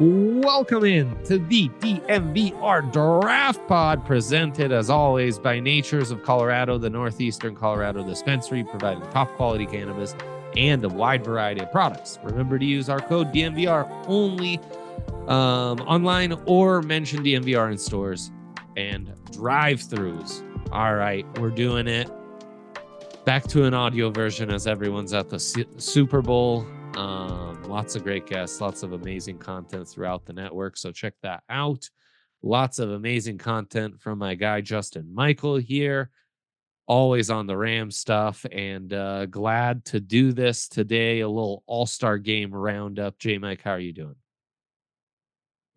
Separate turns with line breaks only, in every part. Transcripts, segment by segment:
Welcome in to the DNVR Draft Pod, presented as always by Natures of Colorado, the Northeastern Colorado dispensary, providing top quality cannabis and a wide variety of products. Remember to use our code DNVR only um, online or mention DNVR in stores and drive throughs. All right, we're doing it. Back to an audio version as everyone's at the Super Bowl. Um, lots of great guests, lots of amazing content throughout the network. So check that out. Lots of amazing content from my guy Justin Michael here. Always on the Ram stuff, and uh, glad to do this today. A little All Star Game roundup. J Mike, how are you doing?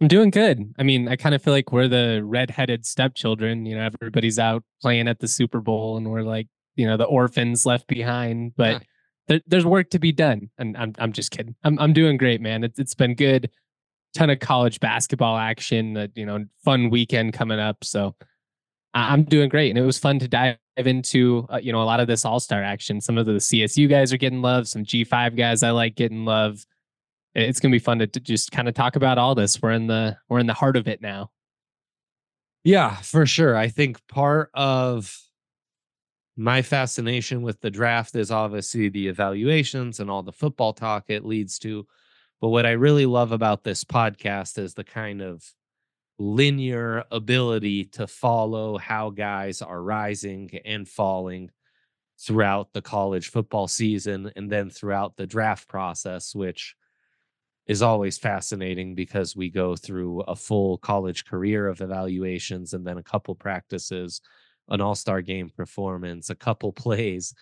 I'm doing good. I mean, I kind of feel like we're the redheaded stepchildren. You know, everybody's out playing at the Super Bowl, and we're like, you know, the orphans left behind. But yeah there, there's work to be done. And I'm I'm just kidding. I'm I'm doing great, man. It's it's been good. Ton of college basketball action. Uh, you know, fun weekend coming up. So I'm doing great, and it was fun to dive into uh, you know a lot of this All Star action. Some of the CSU guys are getting love. Some G5 guys I like getting love. It's gonna be fun to, to just kind of talk about all this. We're in the we're in the heart of it now.
Yeah, for sure. I think part of my fascination with the draft is obviously the evaluations and all the football talk it leads to. But what I really love about this podcast is the kind of linear ability to follow how guys are rising and falling throughout the college football season and then throughout the draft process, which is always fascinating because we go through a full college career of evaluations and then a couple practices an all-star game performance, a couple plays,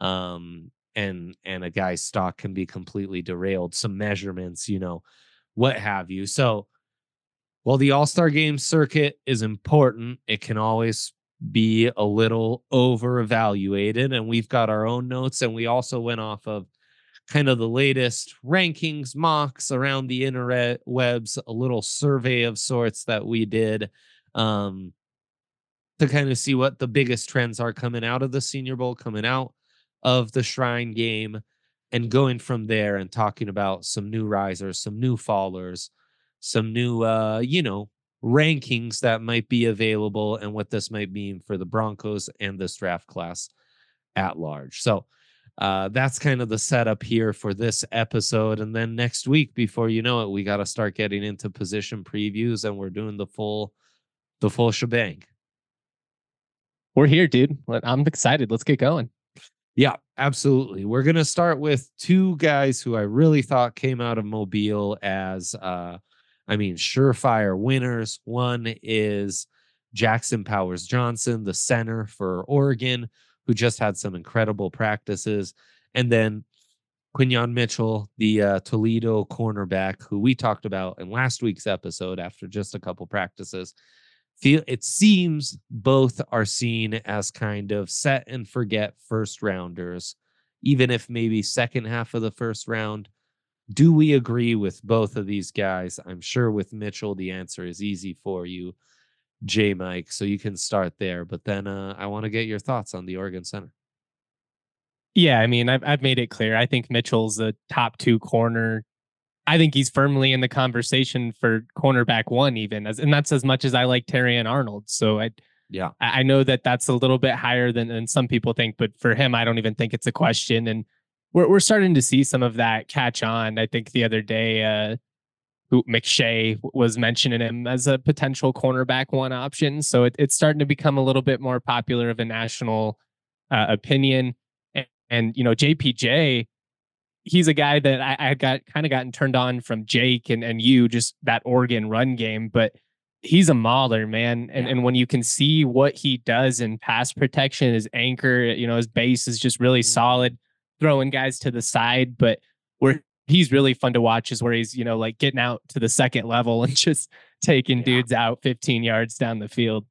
um, and and a guy's stock can be completely derailed. Some measurements, you know, what have you. So while the all-star game circuit is important, it can always be a little over evaluated. And we've got our own notes, and we also went off of kind of the latest rankings, mocks around the internet webs, a little survey of sorts that we did. Um, to kind of see what the biggest trends are coming out of the Senior Bowl, coming out of the Shrine game, and going from there and talking about some new risers, some new fallers, some new, uh, you know, rankings that might be available and what this might mean for the Broncos and this draft class at large. So, uh, that's kind of the setup here for this episode. And then next week, before you know it, we got to start getting into position previews and we're doing the full, the full shebang
we're here, dude. I'm excited. Let's get going.
Yeah, absolutely. We're going to start with two guys who I really thought came out of Mobile as, uh, I mean, surefire winners. One is Jackson Powers Johnson, the center for Oregon, who just had some incredible practices. And then Quinyon Mitchell, the uh, Toledo cornerback, who we talked about in last week's episode after just a couple practices feel it seems both are seen as kind of set and forget first rounders even if maybe second half of the first round. Do we agree with both of these guys? I'm sure with mitchell the answer is easy for you j mike so you can start there but then uh, i want to get your thoughts on the oregon center.
Yeah i mean I've, I've made it clear. I think mitchell's a top two corner I think he's firmly in the conversation for cornerback one, even as, and that's as much as I like Terrion Arnold. So I,
yeah,
I know that that's a little bit higher than, than some people think, but for him, I don't even think it's a question. And we're we're starting to see some of that catch on. I think the other day, uh, who McShay was mentioning him as a potential cornerback one option. So it, it's starting to become a little bit more popular of a national uh, opinion. And, and, you know, JPJ, he's a guy that I, I got kind of gotten turned on from Jake and, and you, just that Oregon run game. But he's a mauler, man. And, yeah. and when you can see what he does in pass protection, his anchor, you know, his base is just really mm-hmm. solid, throwing guys to the side. But where he's really fun to watch is where he's, you know, like getting out to the second level and just taking yeah. dudes out 15 yards down the field.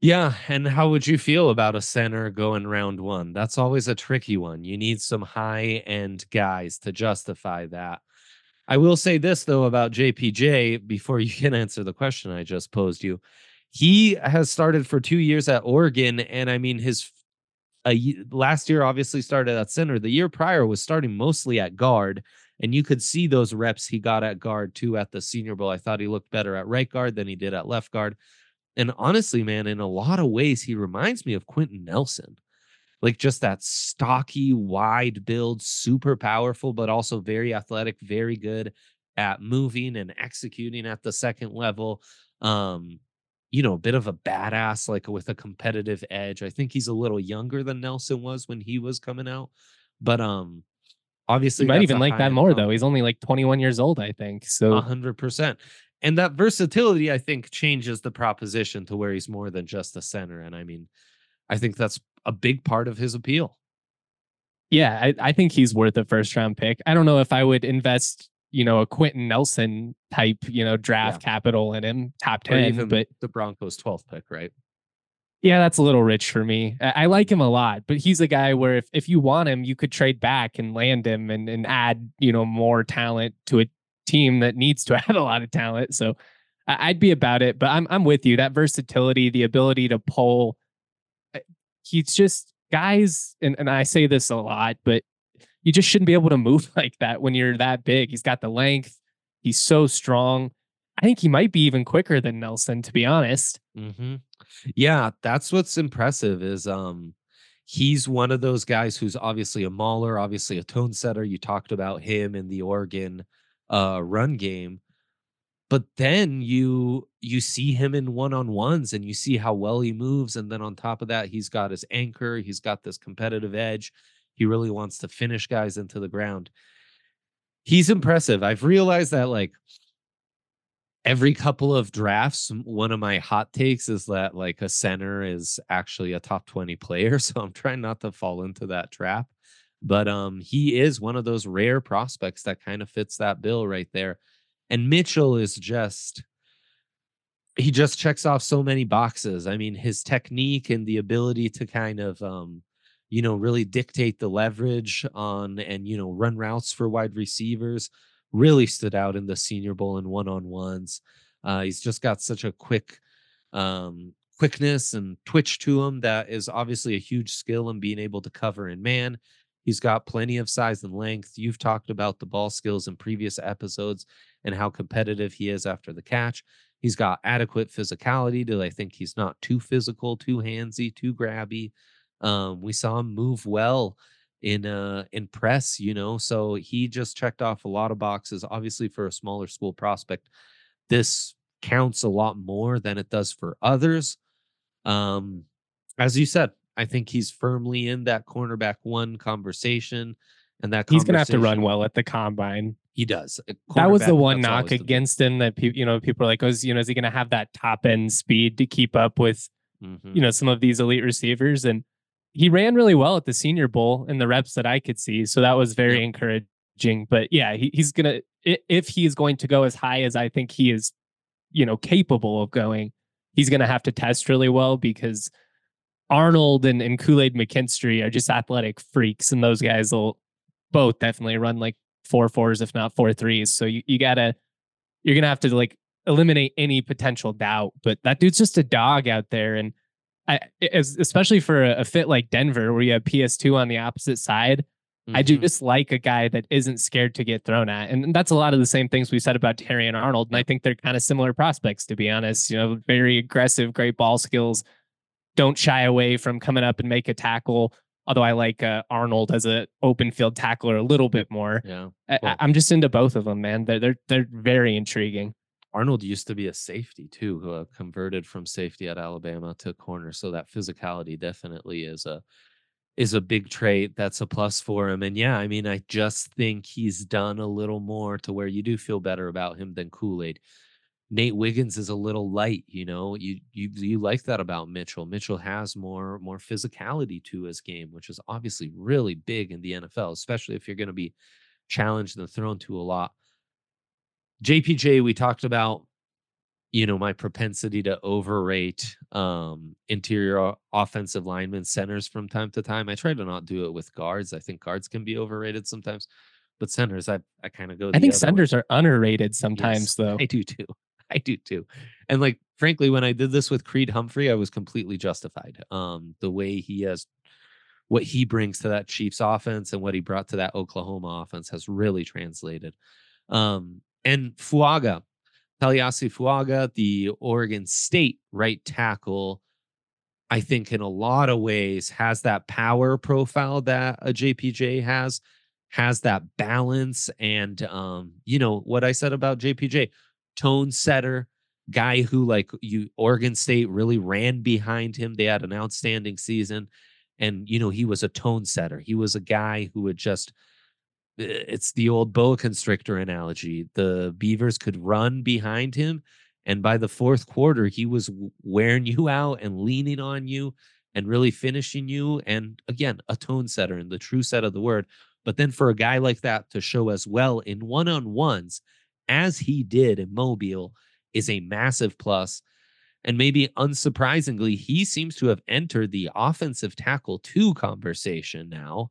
Yeah. And how would you feel about a center going round one? That's always a tricky one. You need some high end guys to justify that. I will say this, though, about JPJ before you can answer the question I just posed you. He has started for two years at Oregon. And I mean, his last year obviously started at center. The year prior was starting mostly at guard, and you could see those reps he got at guard too at the Senior Bowl. I thought he looked better at right guard than he did at left guard. And honestly, man, in a lot of ways, he reminds me of Quenton Nelson. Like just that stocky, wide build, super powerful, but also very athletic, very good at moving and executing at the second level. Um, you know, a bit of a badass, like with a competitive edge. I think he's a little younger than Nelson was when he was coming out, but um, obviously,
you might even like that more though. He's only like 21 years old, I think. So
hundred percent, and that versatility, I think, changes the proposition to where he's more than just a center. And I mean, I think that's a big part of his appeal.
Yeah, I, I think he's worth a first round pick. I don't know if I would invest you know, a Quenton Nelson type, you know, draft yeah. capital in him, top 10. but
the Broncos 12th pick, right?
Yeah, that's a little rich for me. I, I, like him a lot, but he's a guy where if, if you want him, you could trade back and land him and, and add, you know, more talent to a team that needs to add a lot of talent. So I'd be about it, but I'm I'm with you. That versatility, the ability to pull, eh, he's just guys, and, and I say this a lot, but you just shouldn't be able to move like that when you're that big. He's got the length. He's so strong. I think he might be even quicker than Nelson, to be honest.
Mm-hmm. Yeah, that's what's impressive. Is um, he's one of those guys who's obviously a mauler, obviously a tone setter. You talked about him in the Oregon uh, run game, but then you you see him in one on ones and you see how well he moves, and then on top of that, he's got his anchor. He's got this competitive edge. He really wants to finish guys into the ground. He's impressive. I've realized that like every couple of drafts, one of my hot takes is that like a center is actually a top 20 player. So I'm trying not to fall into that trap. But um he is one of those rare prospects that kind of fits that bill right there. And Mitchell is just he just checks off so many boxes. I mean, his technique and the ability to kind of um you know, really dictate the leverage on and, you know, run routes for wide receivers really stood out in the Senior Bowl and one on ones. Uh, he's just got such a quick um, quickness and twitch to him that is obviously a huge skill in being able to cover in man. He's got plenty of size and length. You've talked about the ball skills in previous episodes and how competitive he is after the catch. He's got adequate physicality Do I think he's not too physical, too handsy, too grabby. Um, we saw him move well in uh in press, you know, so he just checked off a lot of boxes. Obviously, for a smaller school prospect, this counts a lot more than it does for others. Um, as you said, I think he's firmly in that cornerback one conversation, and that
he's gonna have to run well at the combine.
He does.
That was the one knock against him that people, you know, people are like, "Was oh, you know, is he gonna have that top end speed to keep up with, mm-hmm. you know, some of these elite receivers?" And he ran really well at the Senior Bowl in the reps that I could see, so that was very encouraging. But yeah, he, he's gonna if he is going to go as high as I think he is, you know, capable of going, he's gonna have to test really well because Arnold and, and Kool Aid McKinstry are just athletic freaks, and those guys will both definitely run like four fours, if not four threes. So you, you gotta you're gonna have to like eliminate any potential doubt. But that dude's just a dog out there, and I, especially for a, fit like Denver, where you have PS2 on the opposite side. Mm-hmm. I do just like a guy that isn't scared to get thrown at. And that's a lot of the same things we said about Terrion Arnold. And I think they're kind of similar prospects, to be honest. You know, very aggressive, great ball skills, don't shy away from coming up and make a tackle, Although I like uh, Arnold as an open field tackler a little bit more.
Yeah.
I, I'm just into both of them, man. They're they're they're very intriguing.
Arnold used to be a safety too, who uh, converted from safety at Alabama to corner. So that physicality definitely is a is a big trait that's a plus for him. And yeah, I mean, I just think he's done a little more to where you do feel better about him than Kool Aid. Nate Wiggins is a little light, you know. You you you like that about Mitchell. Mitchell has more more physicality to his game, which is obviously really big in the NFL, especially if you're going to be challenged and thrown to a lot. JPJ, we talked about, you know, my propensity to overrate um interior offensive linemen centers from time to time. I try to not do it with guards. I think guards can be overrated sometimes, but centers, I I kind of go.
I think
other way.
centers are underrated sometimes,
Yes,
though.
I do too. I do too. And like frankly, when I did this with Creed Humphrey, I was completely justified. Um, the way he has what he brings to that Chiefs offense and what he brought to that Oklahoma offense has really translated. Um, and Fuaga, Taliese Fuaga, the Oregon State right tackle, I think in a lot of ways has that power profile that a JPJ has, has that balance. And, um, you know, what I said about JPJ, tone setter, guy who, like, you, Oregon State really ran behind him. They had an outstanding season. And, you know, he was a tone setter. He was a guy who would just, it's the old boa constrictor analogy. The Beavers could run behind him. And by the fourth quarter, he was wearing you out and leaning on you and really finishing you. And again, a tone setter in the true set of the word. But then for a guy like that to show as well in one on ones as he did in Mobile is a massive plus. And maybe unsurprisingly, he seems to have entered the offensive tackle two conversation now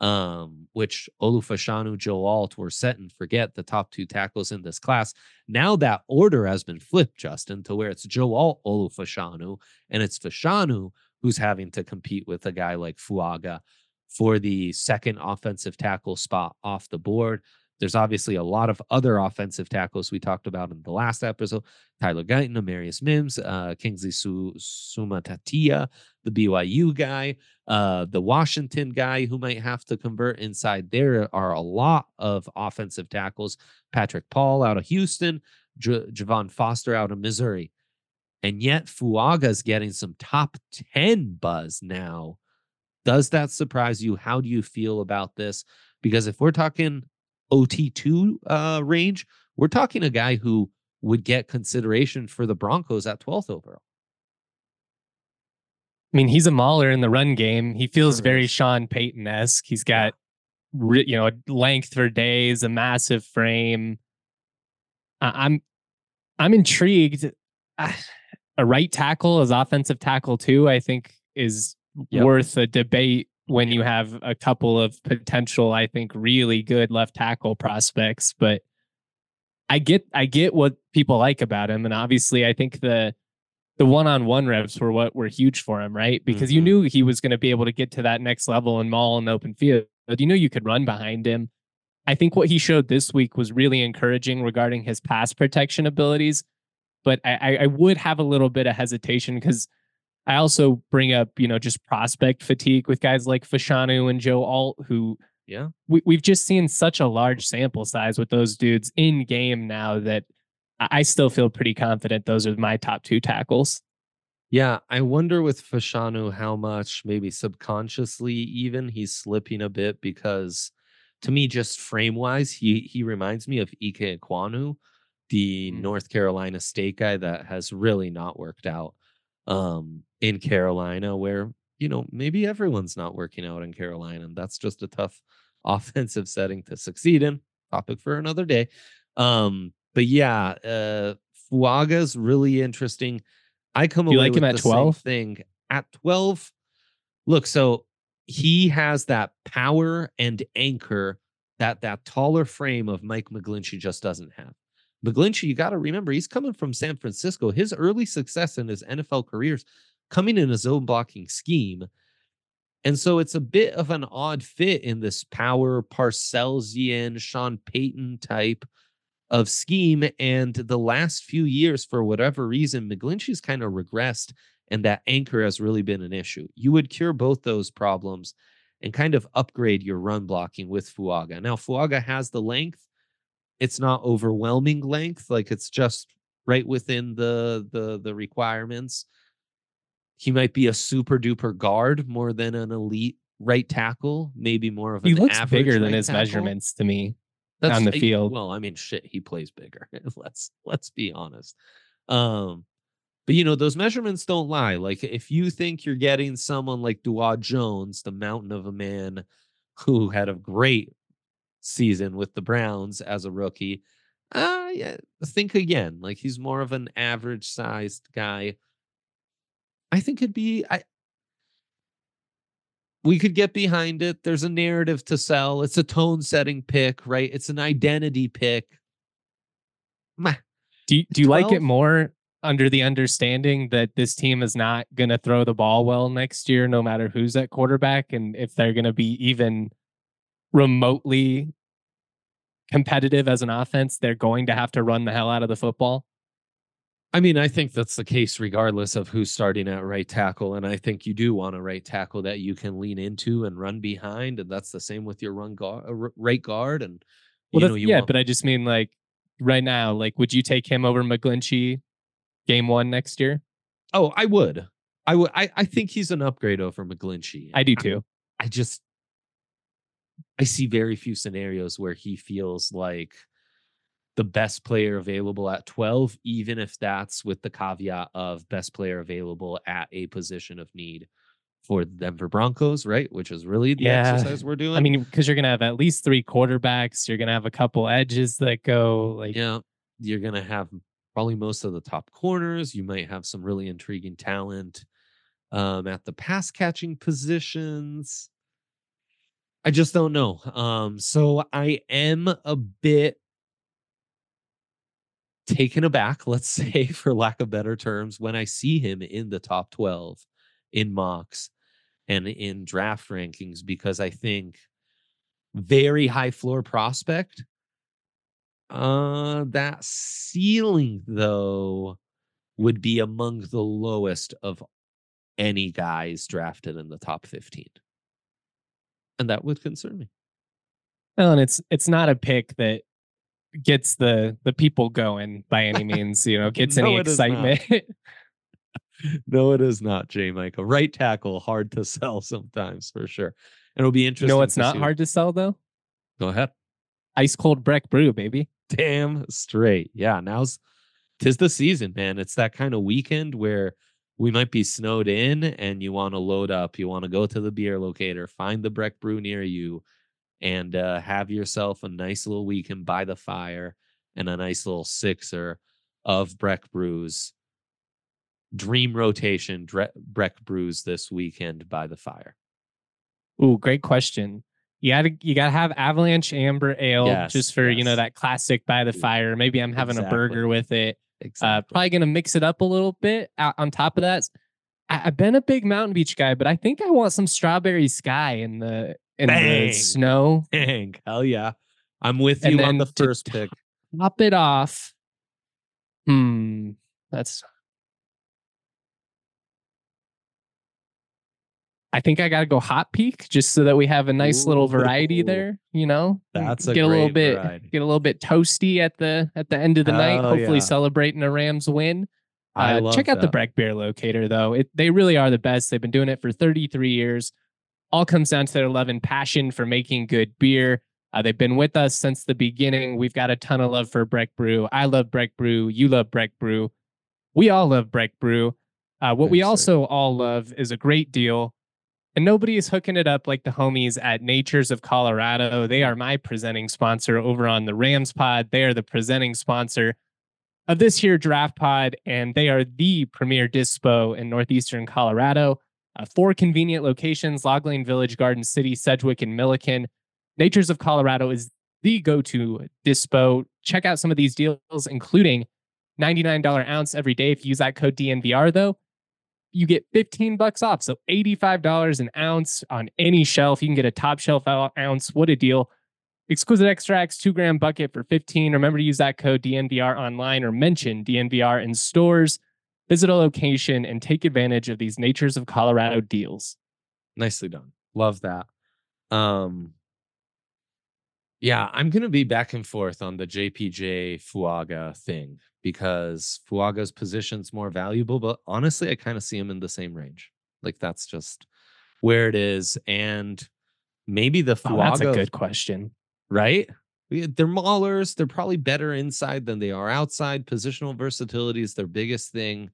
um, which Olu Fashanu, Joe Alt were set and forget the top two tackles in this class. Now that order has been flipped, Justin, to where it's Joe Alt, Olu Fashanu, and it's Fashanu who's having to compete with a guy like Fuaga for the second offensive tackle spot off the board. There's obviously a lot of other offensive tackles we talked about in the last episode. Tyler Guyton, Amarius Mims, uh, Kingsley Su- Suamataia, the BYU guy, uh, the Washington guy who might have to convert inside. There are a lot of offensive tackles. Patrick Paul out of Houston, J- Javon Foster out of Missouri. And yet Fuaga's getting some top 10 buzz now. Does that surprise you? How do you feel about this? Because if we're talking OT2 uh, range, we're talking a guy who would get consideration for the Broncos at 12th overall.
I mean, he's a mauler in the run game. He feels very. Sean Payton esque. He's got, re- you know, length for days, a massive frame. I'm, I'm intrigued. Ah, A right tackle as offensive tackle too. I think is
Yep.
worth a debate when you have a couple of potential, I think, really good left tackle prospects. But I get, I get what people like about him, and obviously, I think the the one-on-one reps were what were huge for him, right? Because you
Mhm.
knew he was going to be able to get to that next level and maul in the open field. You know you could run behind him. I think what he showed this week was really encouraging regarding his pass protection abilities. But I- I would have a little bit of hesitation because I also bring up, you know, just prospect fatigue with guys like Fashanu and Joe Alt, who
Yeah.
we, we've just seen such a large sample size with those dudes in game now that I, still feel pretty confident those are my top two tackles.
Yeah, I wonder with Fashanu how much maybe subconsciously even he's slipping a bit because to me, just frame wise, he he reminds me of Ike Ekwonu, the
Mm.
North Carolina State guy that has really not worked out um in Carolina, where you know maybe everyone's not working out in Carolina, and that's just a tough offensive setting to succeed in. Topic for another day. Um, but yeah, uh Fuaga's really interesting. I come
Do
away
like him
with
at
the same
12?
thing at 12. Look, so he has that power and anchor that that taller frame of Mike McGlinchey just doesn't have. McGlinchey, you got to remember, he's coming from San Francisco. His early success in his NFL careers coming in a zone blocking scheme. And so it's a bit of an odd fit in this power Parcellsian, Sean Payton type of scheme. And the last few years, for whatever reason, McGlinchey's kind of regressed and that anchor has really been an issue. You would cure both those problems and kind of upgrade your run blocking with Fuaga. Now, Fuaga has the length. It's not overwhelming length, like it's just right within the the the requirements. He might be a super duper guard more than an elite right tackle, maybe more of an
he looks bigger than
right
his
tackle.
measurements to me.
That's
on the field.
Well, I mean, shit, he plays bigger. let's let's be honest. Um, but you know, those measurements don't lie. Like if you think you're getting someone like Dawand Jones, the mountain of a man who had a great season with the Browns as a rookie, uh yeah, think again. Like he's more of an average sized guy. I think it'd be I we could get behind it. There's a narrative to sell. It's a tone setting pick, right? It's an identity pick. Meh.
Do you, do you like it more under the understanding that this team is not going to throw the ball well next year, no matter who's at quarterback, and if they're going to be even remotely competitive as an offense, they're going to have to run the hell out of the football?
I mean, I think that's the case regardless of who's starting at right tackle. And I think you do want a right tackle that you can lean into and run behind. And that's the same with your run guard, uh, right guard. And
Well,
you know, you
yeah,
want,
but I just mean like right now, like, would you take him over McGlinchey game one next year?
oh, I would. I would. I, I think he's an upgrade over McGlinchey.
I do too.
I just I see very few scenarios where he feels like the best player available at 12, even if that's with the caveat of best player available at a position of need for the Denver Broncos, right? Which is really the
Yeah.
exercise we're doing.
I mean, because you're going to have at least three quarterbacks. You're going to have a couple edges that go like,
yeah, you're gonna have probably most of the top corners. You might have some really intriguing talent um, at the pass catching positions. I just don't know. Um, so I am a bit taken aback, let's say, for lack of better terms, when I see him in the top 12 in mocks and in draft rankings, because I think very high floor prospect. Uh, that ceiling though would be among the lowest of any guys drafted in the top 15. And that would concern me.
well, and it's it's not a pick that gets the the people going by any means. You know, gets any
No, not.
excitement.
No, it is not, Jay Michael. Right tackle, hard to sell sometimes for sure. And it'll be
you
interesting.
know what's
to
not
see-
hard to sell though?
Go ahead.
Ice cold Breck brew, baby.
Damn straight. Yeah, now's tis the season, man. It's that kind of weekend where we might be snowed in and you want to load up. You want to go to the beer locator, find the Breck Brew near you, and uh, have yourself a nice little weekend by the fire and a nice little sixer of Breck Brews. Dream rotation, Dre- Breck Brews this weekend by the fire.
Ooh, great question. You gotta you gotta have Avalanche Amber Ale
Yes,
just for you know that classic by the fire. Maybe I'm having a burger with it. Uh, probably gonna mix it up a little bit. Uh, on top of that, I, I've been a big Mountain Beach guy, but I think I want some Strawberry Sky in the in
Bang.
the snow.
Dang, hell yeah. I'm with
And
you on the first pick.
Top it off. Hmm, that's. I think I gotta go hot peak just so that we have a nice little variety
Ooh.
there. You know,
That's a
get a little bit
variety.
get a little bit toasty at the at the end of the night. Hopefully,
yeah.
celebrating a Rams win.
I
Uh, check out the. Breck Beer Locator, though. It, they really are the best. They've been doing it for 33 years. All comes down to their love and passion for making good beer. Uh, they've been with us since the beginning. We've got a ton of love for Breck Brew. I love Breck Brew. You love Breck Brew. We all love Breck Brew. Uh, what we
Thanks, sir.
also all love is a great deal. And nobody is hooking it up like the homies at Natures of Colorado. They are my presenting sponsor over on the Rams Pod. They are the presenting sponsor of this here draft pod, and they are the premier dispo in northeastern Colorado. Uh, four convenient locations Log Lane Village, Garden City, Sedgwick, and Milliken. Natures of Colorado is the go to dispo. Check out some of these deals, including $99 ounce every day. If you use that code DNVR, though, you get 15 bucks off. So $85 an ounce on any shelf. You can get a top shelf ounce. What a deal. Exquisite extracts, two gram bucket for 15. Remember to use that code DNVR online or mention DNVR in stores. visit a location and take advantage of these Natures of Colorado deals.
Nicely done. Love that. Um, yeah, I'm gonna be back and forth on the JPJ Fuaga thing because Fuaga's position's more valuable, but honestly, I kind of see him in the same range. Like that's just where it is, and maybe the Fuaga.
Oh, that's a good question.
right? They're maulers. They're probably better inside than they are outside. Positional versatility is their biggest thing.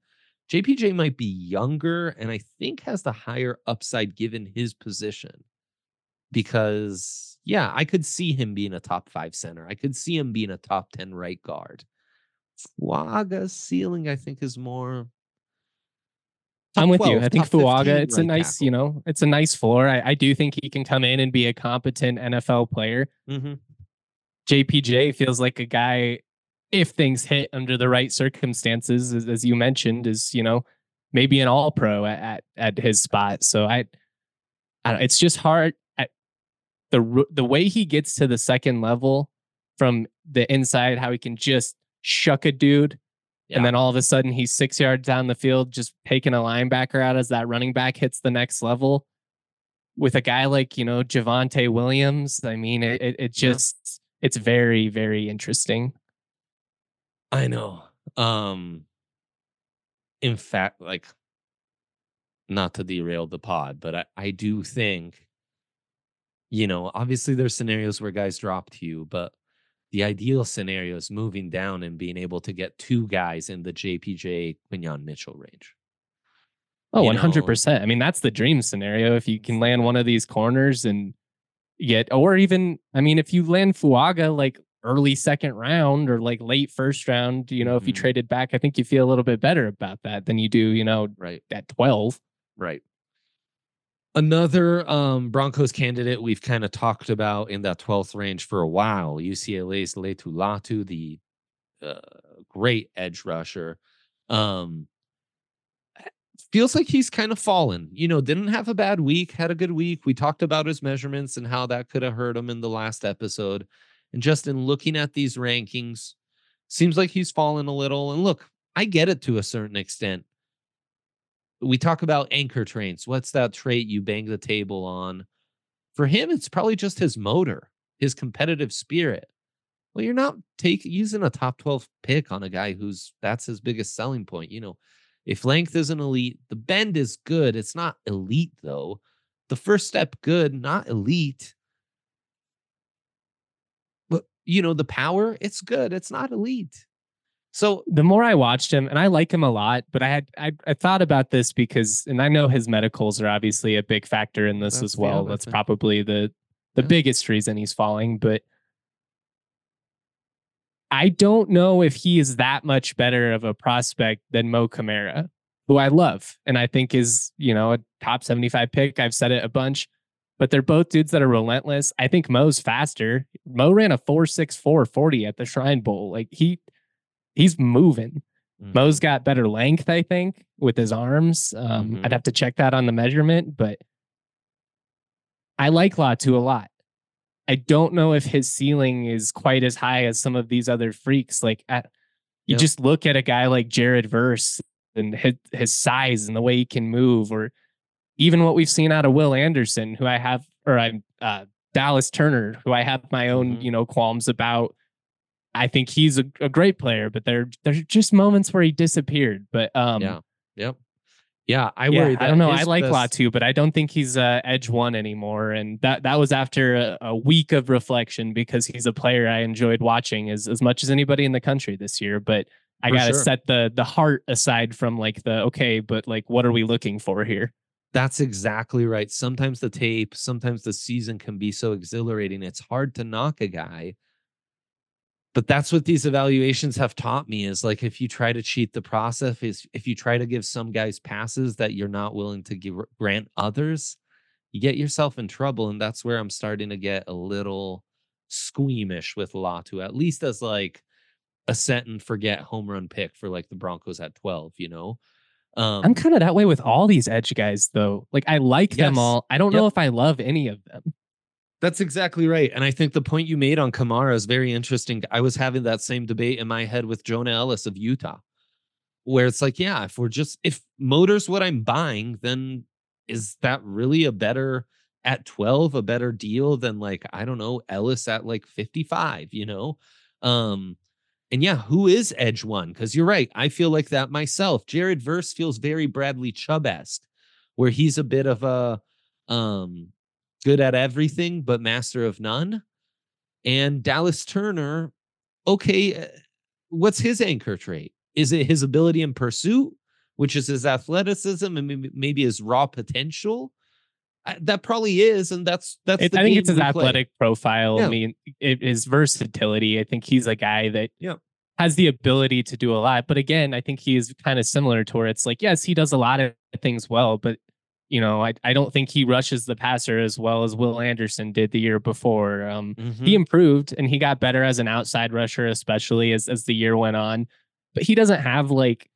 JPJ might be younger and I think has the higher upside given his position. Because, yeah, I could see him being a top five center. I could see him being a top 10 right guard. Fuaga's ceiling, I think, is more.
I'm with you. I think Fuaga, it's a nice,
tackle.
you know, it's a nice floor. I, I do think he can come in and be a competent NFL player.
Mm-hmm.
JPJ feels like a guy, if things hit under the right circumstances, as, as you mentioned, is you know maybe an All Pro at, at at his spot. So I, I don't, it's just hard. At the the way he gets to the second level from the inside, how he can just shuck a dude.
Yeah.
And then all of a sudden he's six yards down the field, just taking a linebacker out as that running back hits the next level. With a guy like, you know, Javonte Williams, I mean, it, it, it
Yeah.
just, it's very, very interesting.
I know. Um in fact, like not to derail the pod, but I, I do think, you know, obviously there's scenarios where guys drop to you, but the ideal scenario is moving down and being able to get two guys in the JPJ Quinyon Mitchell range.
Oh,
You
100%. I mean, that's the dream scenario. If you can land one of these corners and get, or even, I mean, if you land Fuaga like early second round or like late first round, you know, if you
Mhm.
traded back, I think you feel a little bit better about that than you do, you know,
Right.
at 12.
Right. Another um, Broncos candidate we've kind of talked about in that 12th range for a while, UCLA's Laiatu Latu, the uh, great edge rusher. Um, feels like he's kind of fallen. You know, didn't have a bad week, had a good week. We talked about his measurements and how that could have hurt him in the last episode. And just in looking at these rankings, seems like he's fallen a little. And look, I get it to a certain extent we talk about anchor trains. What's that trait you bang the table on? For him, it's probably just his motor, his competitive spirit. Well, you're not taking using a top 12 pick on a guy who's that's his biggest selling point. You know, if length isn't elite, the bend is good. It's not elite though. The first step, good, not elite. But you know, the power, it's good. It's not elite. So
the more I watched him, and I like him a lot, but I had I, I thought about this because, and I know his medicals are obviously a big factor in this
That's
as well. That's
thing.
probably the the
Yeah.
biggest reason he's falling. But I don't know if he is that much better of a prospect than Mo Kamara, who I love and I think is you know a top seventy five pick. I've said it a bunch. But they're both dudes that are relentless. I think Mo's faster. Mo ran a 4.64 40 at the Shrine Bowl. Like he he's moving.
mm,
Mo's got better length, I think, with his arms. Um,
Mhm.
I'd have to check that on the measurement, but I like Latu a lot. I don't know if his ceiling is quite as high as some of these other freaks. Like, at, you
Yep.
just look at a guy like Jared Verse and his, his size and the way he can move, or even what we've seen out of Will Anderson, who I have, or I'm uh, Dallas Turner, who I have my own,
Mhm.
you know, qualms about. I think he's a, a great player, but there there's just moments where he disappeared. But um,
yeah. Yep. Yeah. I
yeah,
worry.
I don't know. I like
best-
Latu, but I don't think he's uh, edge one anymore. And that that was after a, a week of reflection because he's a player I enjoyed watching as as much as anybody in the country this year. But I gotta
sure.
set the the heart aside from like the okay, but like what are we looking for here?
That's exactly right. Sometimes the tape, sometimes the season can be so exhilarating. It's hard to knock a guy. But that's what these evaluations have taught me is like if you try to cheat the process, is if you try to give some guys passes that you're not willing to give grant others, you get yourself in trouble. And that's where I'm starting to get a little squeamish with Latu, at least as like a set and forget home run pick for like the Broncos at 12, you know? Um,
I'm kind of that way with all these edge guys though. Like I like them all. I don't
Yep.
know if I love any of them.
That's exactly right. And I think the point you made on Kamara is very interesting. I was having that same debate in my head with Jonah Elliss of Utah. where it's like, yeah, if we're just if motor's what I'm buying, then is that really a better at 12 a better deal than like I don't know Elliss at like 55, you know? Um and yeah, who is Edge one? Because you're right. I feel like that myself. Jared Verse feels very Bradley Chubb-esque, where he's a bit of a um good at everything but master of none. And Dallas Turner, okay, eh, what's his anchor trait? Is it his ability in pursuit, which is his athleticism and maybe his raw potential? that probably is, and that's that's.
It, I think it's his athletic play. profile. Yeah. I mean, it, his versatility. I think he's a guy that
yeah.
has the ability to do a lot. But again, I think he is kind of similar to where it's like, yes, he does a lot of things well, but you know, I, I don't think he rushes the passer as well as Will Anderson did the year before. Um, mm-hmm. He improved and he got better as an outside rusher, especially as as the year went on. But he doesn't have like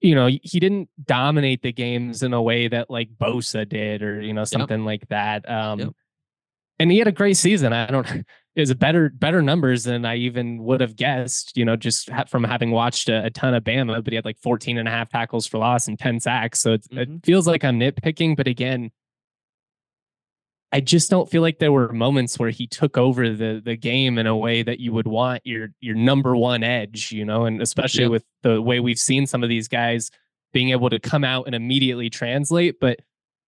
you know, he didn't dominate the games in a way that like Bosa did or, you know, something yep. like that. Um, yep. and he had a great season. I don't, is a better, better numbers than I even would have guessed, you know, just ha- from having watched a, a, ton of Bama, but he had like 14 and a half tackles for loss and 10 sacks. So mm-hmm. it feels like I'm nitpicking, but again, I just don't feel like there were moments where he took over the the game in a way that you would want your your number one edge, you know, and especially with the way we've seen some of these guys being able to come out and immediately translate. But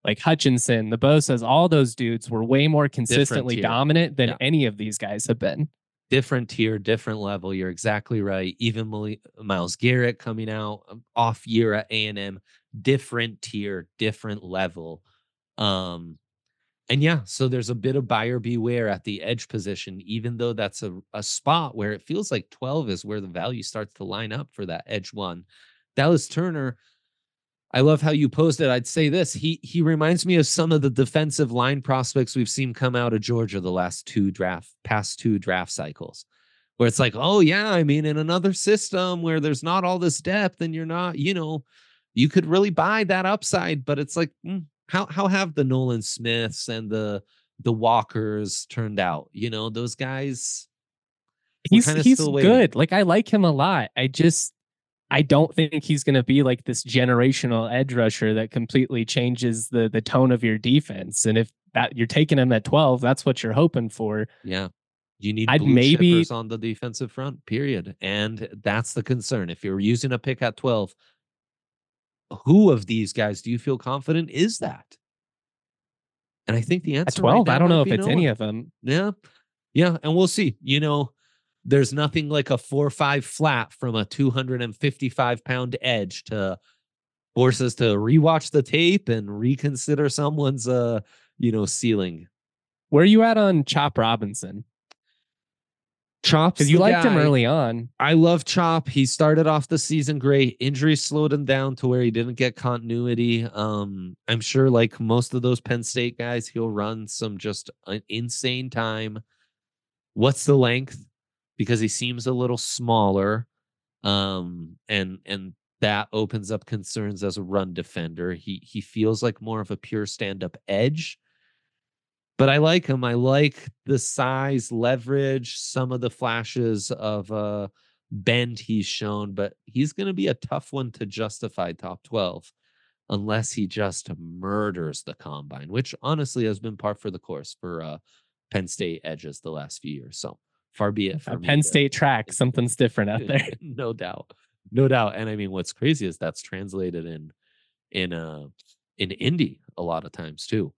like Hutchinson, the Bosa's, all those dudes were way more consistently dominant than yeah. any of these guys have been.
Different tier, different level. You're exactly right. Even Myles Garrett coming out um, off year at A and M, different tier, different level. Um, and yeah, so there's a bit of buyer beware at the edge position, even though that's a, a spot where it feels like 12 is where the value starts to line up for that edge one. Dallas Turner, I love how you posed it. I'd say this. He he reminds me of some of the defensive line prospects we've seen come out of Georgia the last two draft past two draft cycles. Where it's like, oh yeah, I mean, in another system where there's not all this depth and you're not, you know, you could really buy that upside, but it's like, mm, how how have the Nolan Smiths and the the Walkers turned out? You know, those guys.
He's he's good. Like I like him a lot. I just I don't think he's going to be like this generational edge rusher that completely changes the the tone of your defense. And if that you're taking him at 12, that's what you're hoping for.
Yeah. You need I'd maybe on the defensive front, period. And that's the concern. If you're using a pick at 12, who of these guys do you feel confident is that? And I think the answer
at 12,
right
I don't know if
it's
no any of them.
Yeah. Yeah. And we'll see. You know, there's nothing like a four or five flat from a 255 pound edge to force us to rewatch the tape and reconsider someone's uh, you know, ceiling.
Where are you at on Chop Robinson?
Chop,
because you liked guy. him early on.
I love Chop. He started off the season great. Injury slowed him down to where he didn't get continuity. Um, I'm sure, like most of those Penn State guys, he'll run some just an insane time. What's the length? Because he seems a little smaller, um, and and that opens up concerns as a run defender. He he feels like more of a pure stand up edge but I like him. I like the size, leverage, some of the flashes of uh bend he's shown, but he's going to be a tough one to justify top 12 unless he just murders the combine, which honestly has been part for the course for uh Penn State edges the last few years. So far be it for
Penn State track, something's different out there.
no doubt. No doubt. And I mean what's crazy is that's translated in in uh in Indy a lot of times too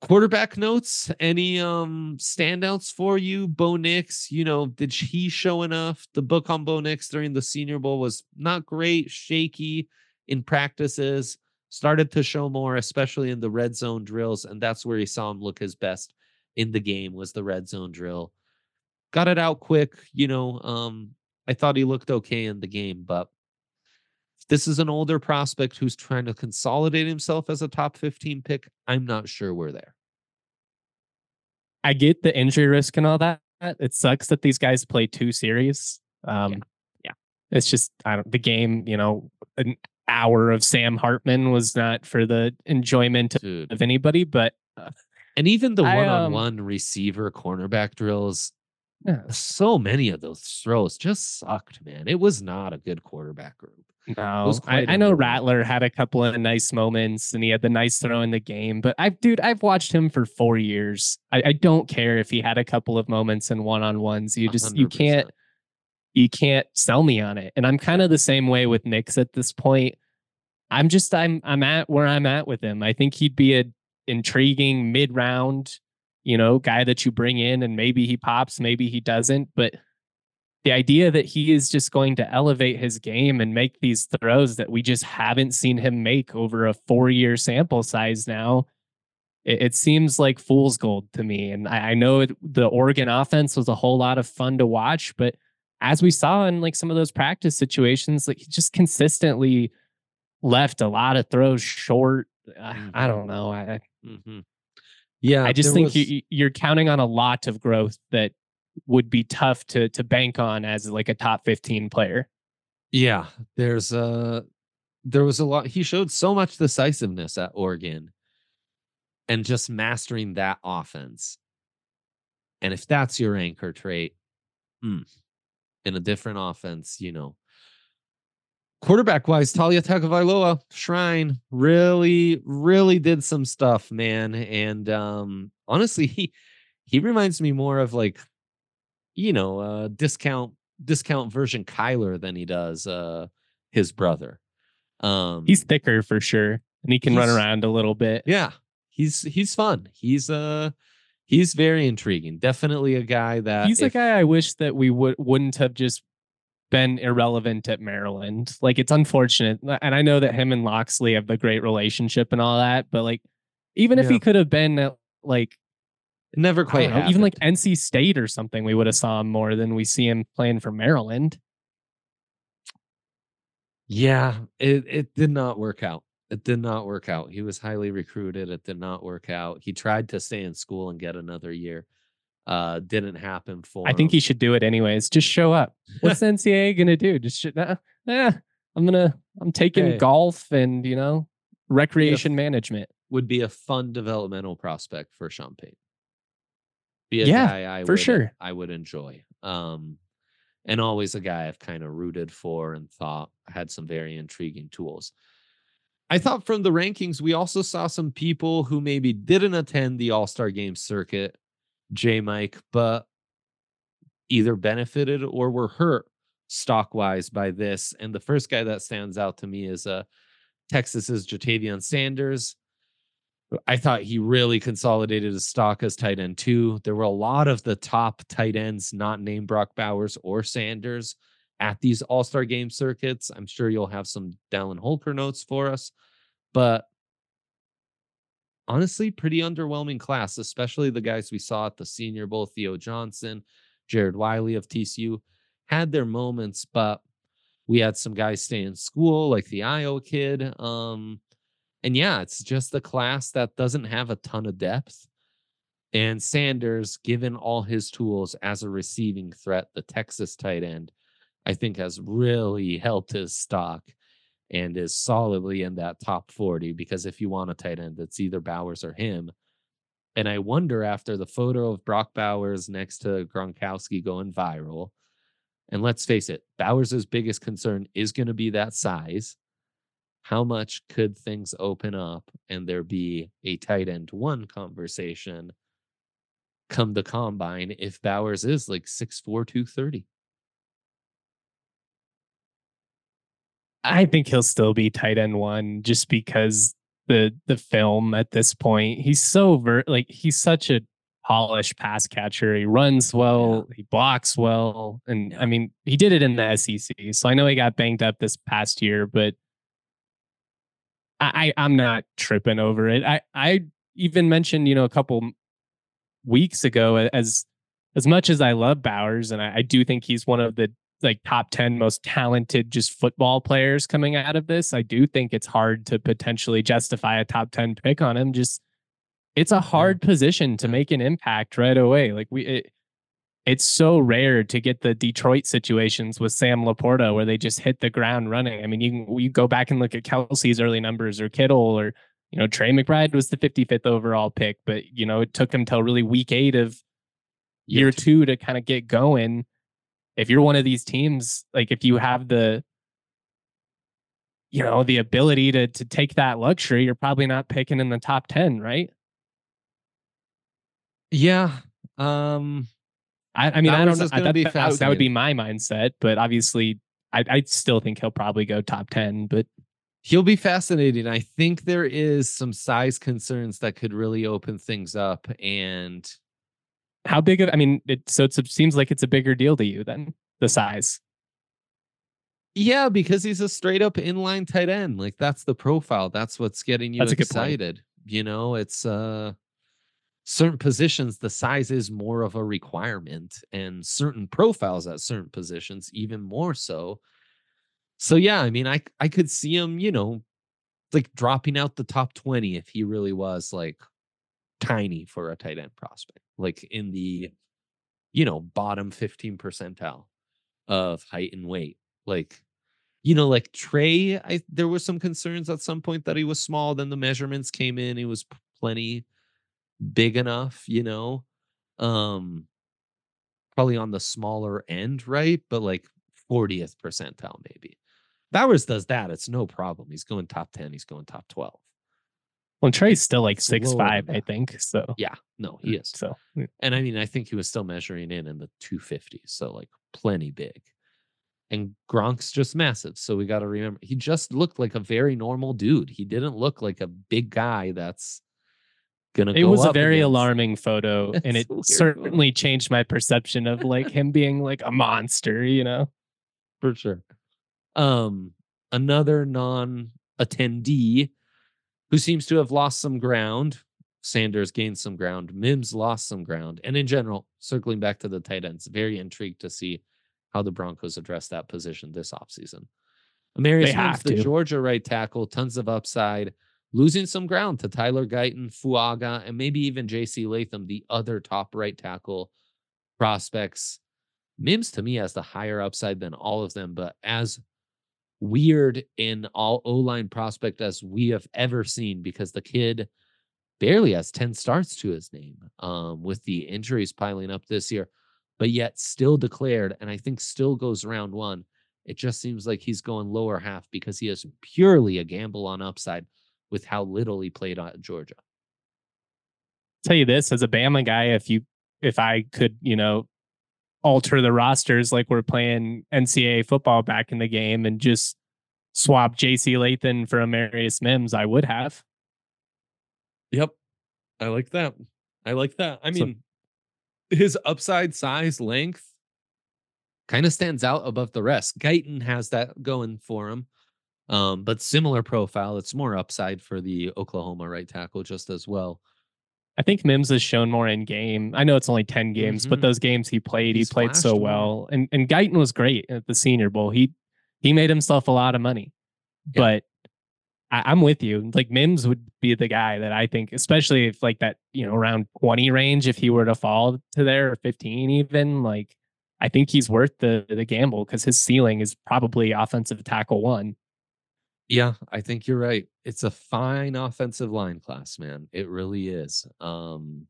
quarterback notes any um standouts for you bo nix you know did he show enough the book on bo nix during the senior bowl was not great shaky in practices started to show more especially in the red zone drills and that's where he saw him look his best in the game was the red zone drill got it out quick you know um i thought he looked okay in the game but this is an older prospect who's trying to consolidate himself as a top 15 pick. I'm not sure we're there.
I get the injury risk and all that. It sucks that these guys play two series. Um, yeah. yeah. It's just, I don't, the game, you know, an hour of Sam Hartman was not for the enjoyment Dude. of anybody, but. Uh,
and even the one on one receiver cornerback drills, Yeah. So many of those throws just sucked, man. It was not a good quarterback group.
No, I, I, know Rattler had a couple of nice moments and he had the nice throw in the game, but I've dude, I've watched him for four years. I, I don't care if he had a couple of moments in one on ones. You just 100%. you can't you can't sell me on it. And I'm kind of the same way with Nix at this point. I'm just I'm I'm at where I'm at with him. I think he'd be a intriguing mid round, you know, guy that you bring in and maybe he pops, maybe he doesn't, but the idea that he is just going to elevate his game and make these throws that we just haven't seen him make over a four year sample size now, it, it, seems like fool's gold to me. And I, I know it, the Oregon offense was a whole lot of fun to watch, but as we saw in like some of those practice situations, like he just consistently left a lot of throws short. Mm-hmm. I, I don't know. I, mm-hmm.
Yeah,
I just think was... you, you're counting on a lot of growth that would be tough to to bank on as like a top 15 player.
Yeah, there's a there was a lot he showed so much decisiveness at Oregon and just mastering that offense. And if that's your anchor trait, hmm, in a different offense, you know. Quarterback wise, Taulia Tagovailoa, Shrine really, really did some stuff, man. And um honestly, he he reminds me more of like you know, uh, discount discount version Kyler than he does uh, his brother.
Um, he's thicker for sure, and he can run around a little bit.
Yeah, he's he's fun. He's uh he's very intriguing. Definitely a guy that
he's if, a guy I wish that we would wouldn't have just been irrelevant at Maryland. Like it's unfortunate, uh, and I know that him and Locksley have the great relationship and all that, but like even yeah. if he could have been at, like
never quite know,
even like NC State or something. We would have saw him more than we see him playing for Maryland.
Yeah, it it did not work out. It did not work out. He was highly recruited. It did not work out. He tried to stay in school and get another year. Uh, didn't happen for.
I think he should do it anyways. Just show up. What's NCAA gonna do? Just should, eh, I'm gonna I'm taking hey. golf and you know recreation management
would be a fun developmental prospect for Sean Payton
be a yeah, guy I for
would,
sure
I would enjoy. Um, and always a guy I've kind of rooted for and thought had some very intriguing tools. I thought from the rankings, we also saw some people who maybe didn't attend the All Star Game circuit, J Mike, but either benefited or were hurt stock wise by this. And the first guy that stands out to me is uh, Texas's Ja'Tavion Sanders. I thought he really consolidated his stock as tight end too. There were a lot of the top tight ends not named Brock Bowers or Sanders at these All Star game circuits. I'm sure you'll have some Dallin Holker notes for us, but honestly, pretty underwhelming class, especially the guys we saw at the Senior Bowl. Theo Johnson, Jared Wiley of TCU had their moments, but we had some guys stay in school, like the Io kid. Um, and yeah, it's just a class that doesn't have a ton of depth. And Sanders, given all his tools as a receiving threat, the Texas tight end, I think has really helped his stock and is solidly in that top 40 because if you want a tight end, it's either Bowers or him. And I wonder after the photo of Brock Bowers next to Gronkowski going viral, and let's face it, Bowers' biggest concern is going to be that size how much could things open up and there be a tight end one conversation come the combine if Bowers is like 6'4, 230?
I think he'll still be tight end one just because the the film at this point he's so ver- like he's such a polished pass catcher. He runs well, yeah. he blocks well, and. I mean he did it in the SEC. So I know he got banged up this past year, but I, I'm not tripping over it. I, I even mentioned, you know, a couple weeks ago as as much as I love Bowers, and I, I do think he's one of the like top 10 most talented just football players coming out of this. I do think it's hard to potentially justify a top 10 pick on him. Just it's a hard position to make an impact right away. Like we it, it's so rare to get the Detroit situations with Sam LaPorta where they just hit the ground running. I mean, you can you go back and look at Kelce's early numbers or Kittle or you know Trey McBride was the 55th overall pick, but you know it took him till really week eight of year, two to kind of get going. If you're one of these teams, like if you have the you know the ability to to take that luxury, you're probably not picking in the top 10, right?
Yeah. Um
I, I mean, I don't know. That, that, that, would be my mindset, but obviously, I, I still think he'll probably go top 10. But
he'll be fascinating. I think there is some size concerns that could really open things up. And
how big of, I mean, it, so it seems like it's a bigger deal to you than the size.
Yeah, because he's a straight up inline tight end. Like that's the profile. That's what's getting you that's excited. You know, it's uh certain positions the size is more of a requirement and certain profiles at certain positions even more so. So yeah, I mean I I could see him, you know, like dropping out the top 20 if he really was like tiny for a tight end prospect, like in the you know, bottom 15 percentile of height and weight. Like you know, like Trey, I there was some concerns at some point that he was small. Then the measurements came in; he was plenty big enough, you know. Um, probably on the smaller end, right? But like 40th percentile, maybe. Bowers does that; it's no problem. He's going top 10. He's going top 12.
Well, Trey's still like six five, I think. So
yeah, no, he is.
So,
and I mean, I think he was still measuring in in the 250s, so like plenty big and Gronk's just massive. So we got to remember he just looked like a very normal dude. He didn't look like a big guy that's gonna.
It was a very against. alarming photo, and it certainly changed my perception of like him being like a monster. You know,
for sure. Um, another non-attendee who seems to have lost some ground. Sanders gained some ground. Mims lost some ground, and in general, circling back to the tight ends, very intrigued to see how the Broncos address that position this offseason. Amarius Mims, the Georgia right tackle, tons of upside, losing some ground to Tyler Guyton, Fuaga, and maybe even JC Latham, the other top right tackle prospects. Mims to me has the higher upside than all of them, but as weird in all O line prospect as we have ever seen because the kid barely has 10 starts to his name um, with the injuries piling up this year but yet still declared, and I think still goes round one. It just seems like he's going lower half because he is purely a gamble on upside with how little he played at Georgia.
Tell you this as a Bama guy, if you if I could, you know, alter the rosters like we're playing NCAA football back in the game and just swap JC Latham for Amarius Mims, I would have.
Yep. I like that. I like that. I mean, his upside size length kind of stands out above the rest. Guyton has that going for him. Um, but similar profile. It's more upside for the Oklahoma right tackle just as well.
I think Mims has shown more in game. I know it's only 10 games, mm-hmm. but those games he played, He's he played so well. And and Guyton was great at the senior bowl. He he made himself a lot of money. Yeah. But I, am with you. Like Mims would be the guy that I think, especially if like that, you know, around 20 range, if he were to fall to there or 15 even, like I think he's worth the the gamble because his ceiling is probably offensive tackle one.
Yeah, I think you're right. It's a fine offensive line class, man. It really is. Um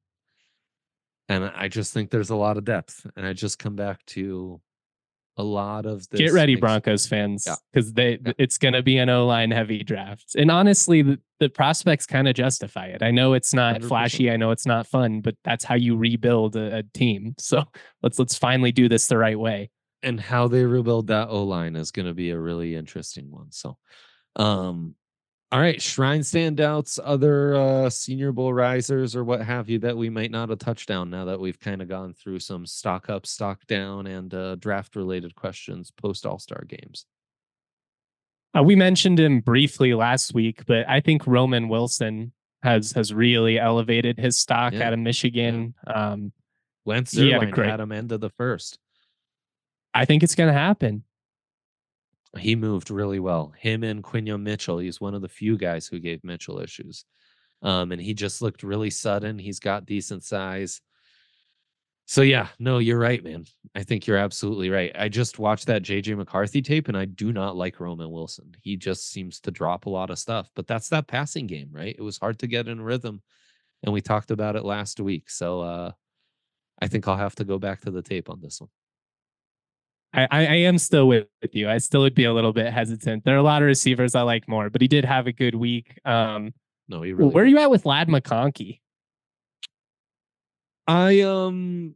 and I just think there's a lot of depth. And I just come back to a lot of this.
Get ready, Broncos fans, because yeah. they yeah. it's going to be an O line heavy draft. And honestly, the, the prospects kind of justify it. I know it's not 100%. flashy. I know it's not fun, but that's how you rebuild a, a, team. So let's let's finally do this the right way.
And how they rebuild that O line is going to be a really interesting one. So, um, all right, shrine standouts, other uh, Senior Bowl risers, or what have you that we might not have touched on now that we've kind of gone through some stock up, stock down, and uh, draft related questions post All Star games.
Uh, we mentioned him briefly last week, but I think Roman Wilson has has really elevated his stock yeah. out of Michigan. Yeah. Um,
Lance Zierlein had, great, had him end of the first.
I think it's going to happen
he moved really well. Him and Quinyon Mitchell. He's one of the few guys who gave Mitchell issues. Um, and he just looked really sudden. He's got decent size. So yeah, no, you're right, man. I think you're absolutely right. I just watched that JJ McCarthy tape and I do not like Roman Wilson. He just seems to drop a lot of stuff, but that's that passing game, right? It was hard to get in rhythm and we talked about it last week. So uh I think I'll have to go back to the tape on this one.
I, I am still with, with you. I still would be a little bit hesitant. There are a lot of receivers I like more, but he did have a good week. Um,
no, he really
where are you at with Ladd McConkey?
I um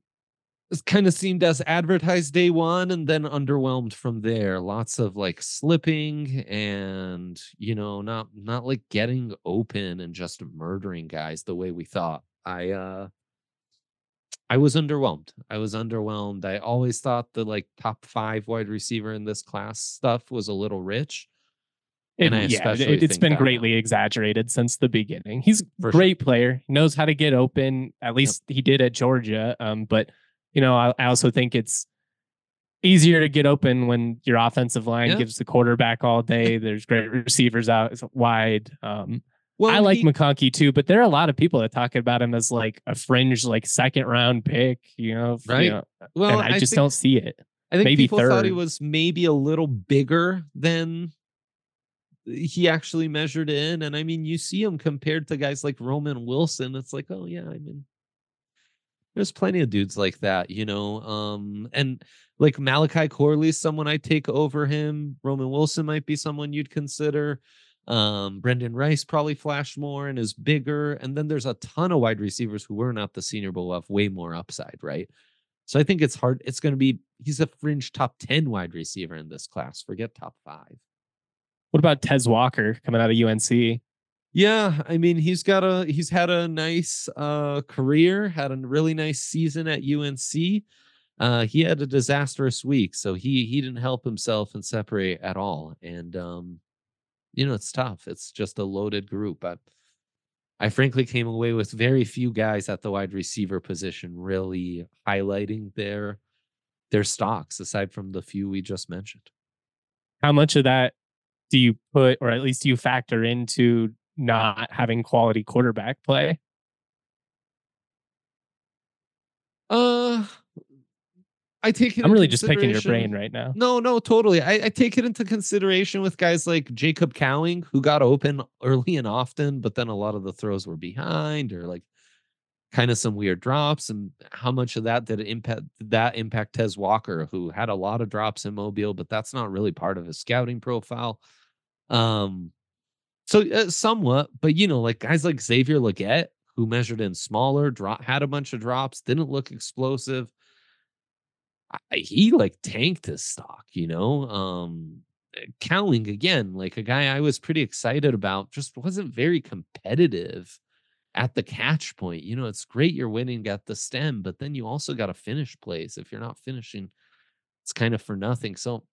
kind of seemed as advertised day one and then underwhelmed from there. Lots of like slipping and you know, not not like getting open and just murdering guys the way we thought. I uh I was underwhelmed. I was underwhelmed. I always thought the like top five wide receiver in this class stuff was a little rich.
And it, yeah, it, has been greatly now. exaggerated since the beginning. He's a great sure. player. Knows how to get open. At least yep. he did at Georgia. Um, but you know, I, I, also think it's easier to get open when your offensive line yeah. gives the quarterback all day. There's great receivers out wide. Um, well, I like he, McConkey too, but there are a lot of people that talk about him as like a fringe, like second round pick. You know,
right?
You know, well, I, I just think, don't see it.
I think maybe people third. thought he was maybe a little bigger than he actually measured in. And I mean, you see him compared to guys like Roman Wilson. It's like, oh yeah, I mean, there's plenty of dudes like that, you know. Um, and like Malachi Corley, someone I take over him. Roman Wilson might be someone you'd consider. Um, Brenden Rice probably flashed more and is bigger. And then there's a ton of wide receivers who were not the Senior Bowl have way more upside, right? So I think it's hard. It's going to be, he's a fringe top 10 wide receiver in this class. Forget top five.
What about Tez Walker coming out of UNC?
Yeah, I mean he's got a he's had a nice uh career, had a really nice season at UNC. Uh he had a disastrous week, so he he didn't help himself and separate at all. And um you know, it's tough. It's just a loaded group. But I frankly came away with very few guys at the wide receiver position really highlighting their their stocks aside from the few we just mentioned.
How much of that do you put or at least do you factor into not having quality quarterback play?
Uh I take it.
I'm really just picking your brain right now.
No, no, totally. I, I, take it into consideration with guys like Jacob Cowing, who got open early and often, but then a lot of the throws were behind or like kind of some weird drops. And how much of that did it impact did that impact Tez Walker, who had a lot of drops in Mobile, but that's not really part of his scouting profile. Um, so uh, somewhat, but you know, like guys like Xavier Legette, who measured in smaller, drop had a bunch of drops, didn't look explosive he like tanked his stock, you know. Um eh, Cowing again, like a guy I was pretty excited about, just wasn't very competitive at the catch point. You know, it's great you're winning at the stem, but then you also got to finish plays. If you're not finishing, it's kind of for nothing. So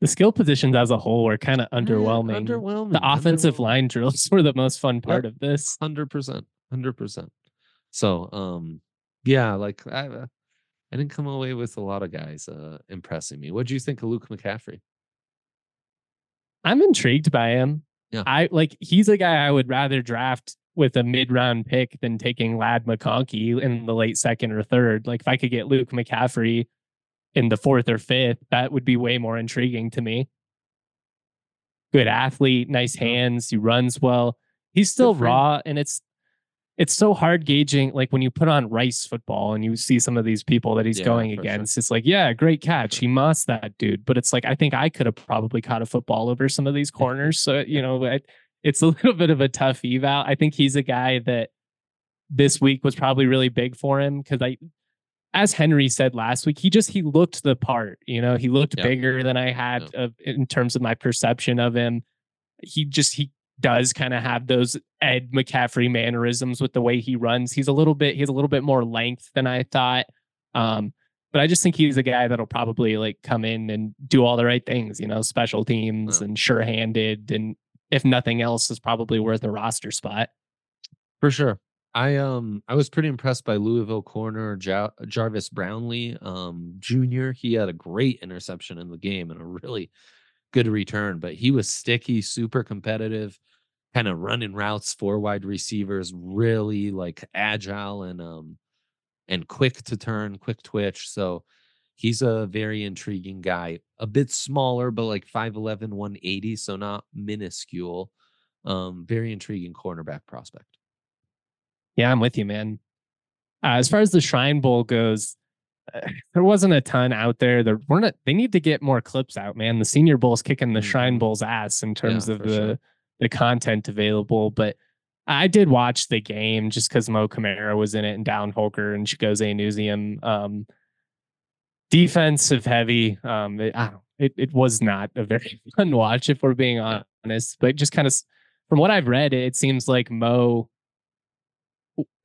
the skill positions as a whole were kind of underwhelming.
underwhelming.
The offensive underwhelming. line drills were the most fun part yep. of this.
Hundred percent, hundred percent. So, um, yeah, like I, uh, I didn't come away with a lot of guys uh, impressing me. What do you think of Luke McCaffrey?
I'm intrigued by him.
Yeah.
I like he's a guy I would rather draft with a mid round pick than taking Ladd McConkey in the late second or third. Like if I could get Luke McCaffrey in the fourth or fifth, that would be way more intriguing to me. Good athlete, nice hands, he runs well. He's still raw, and it's it's so hard gauging like when you put on rice football and you see some of these people that he's yeah, going against sure. it's like yeah great catch he must that dude but it's like i think i could have probably caught a football over some of these corners so you know it, it's a little bit of a tough eval i think he's a guy that this week was probably really big for him because i as henry said last week he just he looked the part you know he looked yep. bigger than i had yep. of, in terms of my perception of him he just he does kind of have those Ed McCaffrey mannerisms with the way he runs. He's a little bit he's a little bit more length than I thought. Um, but I just think he's a guy that'll probably like come in and do all the right things, you know, special teams and sure-handed and if nothing else is probably worth a roster spot.
For sure. I um I was pretty impressed by Louisville corner ja- Jarvis Brownlee um Jr. He had a great interception in the game and a really good return, but he was sticky, super competitive, kind of running routes for wide receivers, really like agile and um and quick to turn, quick twitch. So he's a very intriguing guy. A bit smaller, but like 5'11, 180, so not minuscule. Um, very intriguing cornerback prospect.
Yeah, I'm with you, man. Uh, as far as the Shrine Bowl goes, there wasn't a ton out there. There weren't. A, they need to get more clips out, man. The Senior Bowl's kicking the Shrine
Mhm.
Bowl's ass in terms
Yeah,
of the
sure.
the content available. But I did watch the game just because Mo Kamara was in it and Dallin Holker and Chigozie Anusiem. Um, defensive heavy. Um, it, I don't, it it was not a very fun watch if we're being honest. But just kind of from what I've read, it seems like Mo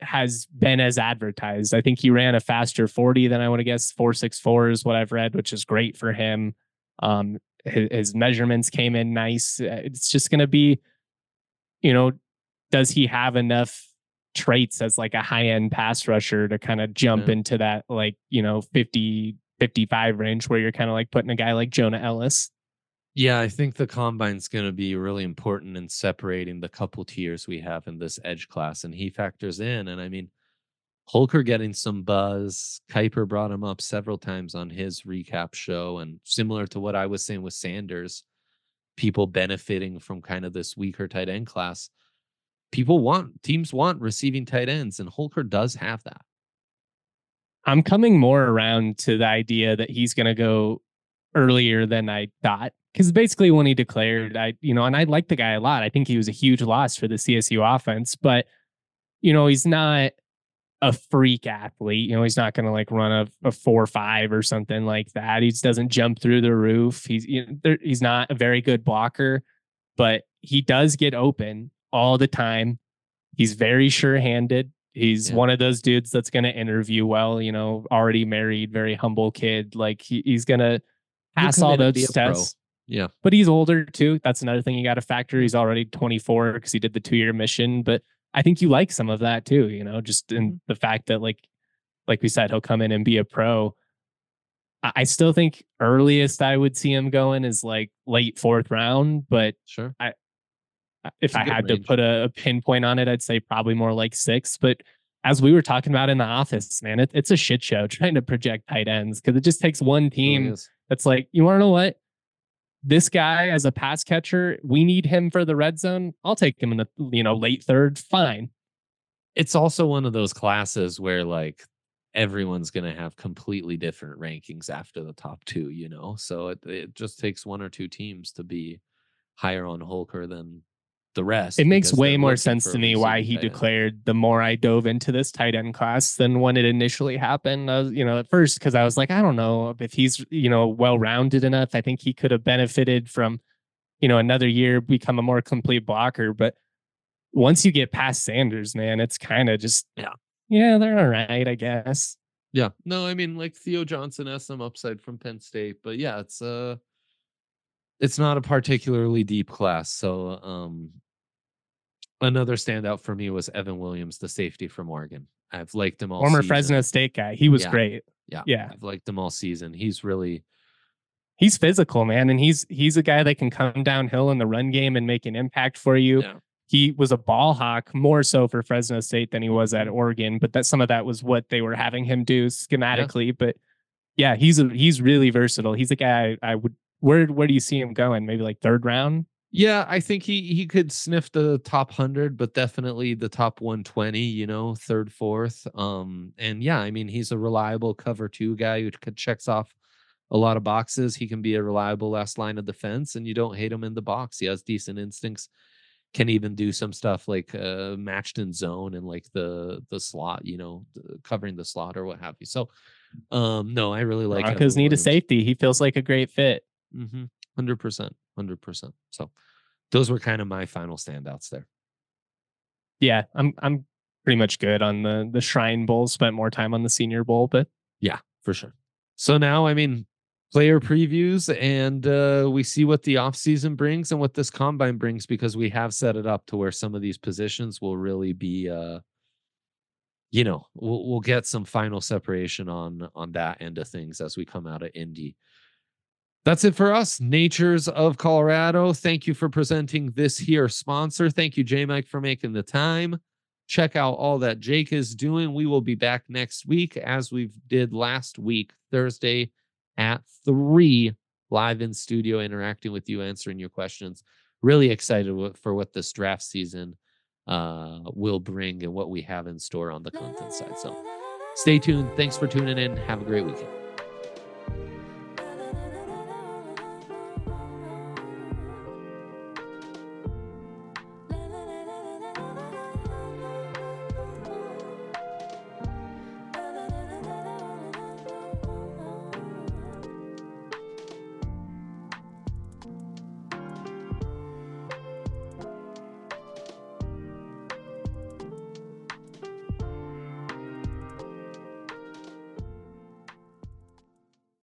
has been as advertised. I think he ran a faster 40 than I want to guess 464 is what I've read, which is great for him. Um, his, his measurements came in nice. Uh, It's just going to be, you know, does he have enough traits as like a high end pass rusher to kind of jump
Yeah.
into that like, you know, 50, 55 range where you're kind of like putting a guy like Jonah Elliss?
Yeah, I think the combine's going to be really important in separating the couple tiers we have in this edge class, and he factors in. And I mean, Holker getting some buzz. Kiper brought him up several times on his recap show, and similar to what I was saying with Sanders, people benefiting from kind of this weaker tight end class. People want teams want receiving tight ends, and Holker does have that.
I'm coming more around to the idea that he's going to go earlier than I thought. Because basically, when he declared, I, you know, and I like the guy a lot. I think he was a huge loss for the CSU offense, but, you know, he's not a freak athlete. You know, he's not going to like run a, a four or five or something like that. He just doesn't jump through the roof. He's, you know, there, he's not a very good blocker, but he does get open all the time. He's very sure handed. He's
Yeah.
one of those dudes that's going to interview well, you know, already married, very humble kid. Like he, he's going to pass all those
be a pro.
tests.
Yeah.
But he's older too. That's another thing you got to factor. He's already 24 because he did the two year mission. But I think you like some of that too, you know, just in
Mm-hmm.
the fact that, like, like we said, he'll come in and be a pro. I still think earliest I would see him going is like late fourth round, but
Sure. I, if
I had
range.
to put a, a pinpoint on it, I'd say probably more like six. But as we were talking about in the office, man, it, it's a shit show trying to project tight ends because it just takes one team that's like, you want to know what? This guy as a pass catcher, we need him for the red zone. I'll take him in the you know late third. Fine.
it's also one of those classes where like everyone's going to have completely different rankings after the top two, you know? So it, it just takes one or two teams to be higher on Holker than the rest.
It makes way more sense to me why he
end.
declared the more I dove into this tight end class than when it initially happened. Was, you know, at first, because I was like, I don't know if he's, you know, well rounded enough. I think he could have benefited from, you know, another year, become a more complete blocker. But once you get past Sanders, man, it's kind of just,
Yeah.
yeah, they're all right, I guess.
Yeah. No, I mean like Theo Johnson has some upside from Penn State, but yeah, it's uh it's not a particularly deep class. So um another standout for me was Evan Williams, the safety from Oregon. I've liked him all
Former
season.
Fresno State guy. He was
Yeah.
great.
Yeah.
Yeah.
I've liked him all season. He's really
He's physical, man. And he's he's a guy that can come downhill in the run game and make an impact for you.
Yeah.
he was a ball hawk more so for Fresno State than he was
Mm-hmm.
at Oregon, but that some of that was what they were having him do schematically. But yeah, he's a he's really versatile. He's a guy I, I would where where do you see him going? Maybe like third round?
Yeah, I think he he could sniff the top hundred, but definitely the top one twenty. You know, third, fourth. Um, and yeah, I mean, he's a reliable cover two guy who checks off a lot of boxes. He can be a reliable last line of defense, and you don't hate him in the box. He has decent instincts. Can even do some stuff like uh, matched in zone and like the the slot. You know, the- covering the slot or what have you. So, um, no, I really like.
Broncos need a safety. He feels like a great fit.
Mm-hmm. Hundred percent, hundred percent. So, those were kind of my final standouts there.
Yeah, I'm I'm pretty much good on the the Shrine Bowl. Spent more time on the Senior Bowl, but
Yeah, for sure. So now, I mean, player previews, and uh, we see what the offseason brings and what this combine brings because we have set it up to where some of these positions will really be, uh, you know, we'll we'll get some final separation on on that end of things as we come out of Indy. That's it for us, Natures of Colorado. Thank you for presenting this here sponsor. Thank you, J Mike, for making the time. Check out all that Jake is doing. We will be back next week as we did last week, Thursday at three, live in studio, interacting with you, answering your questions. Really excited for what this draft season uh, will bring and what we have in store on the content side. So Stay tuned. Thanks for tuning in. Have a great weekend.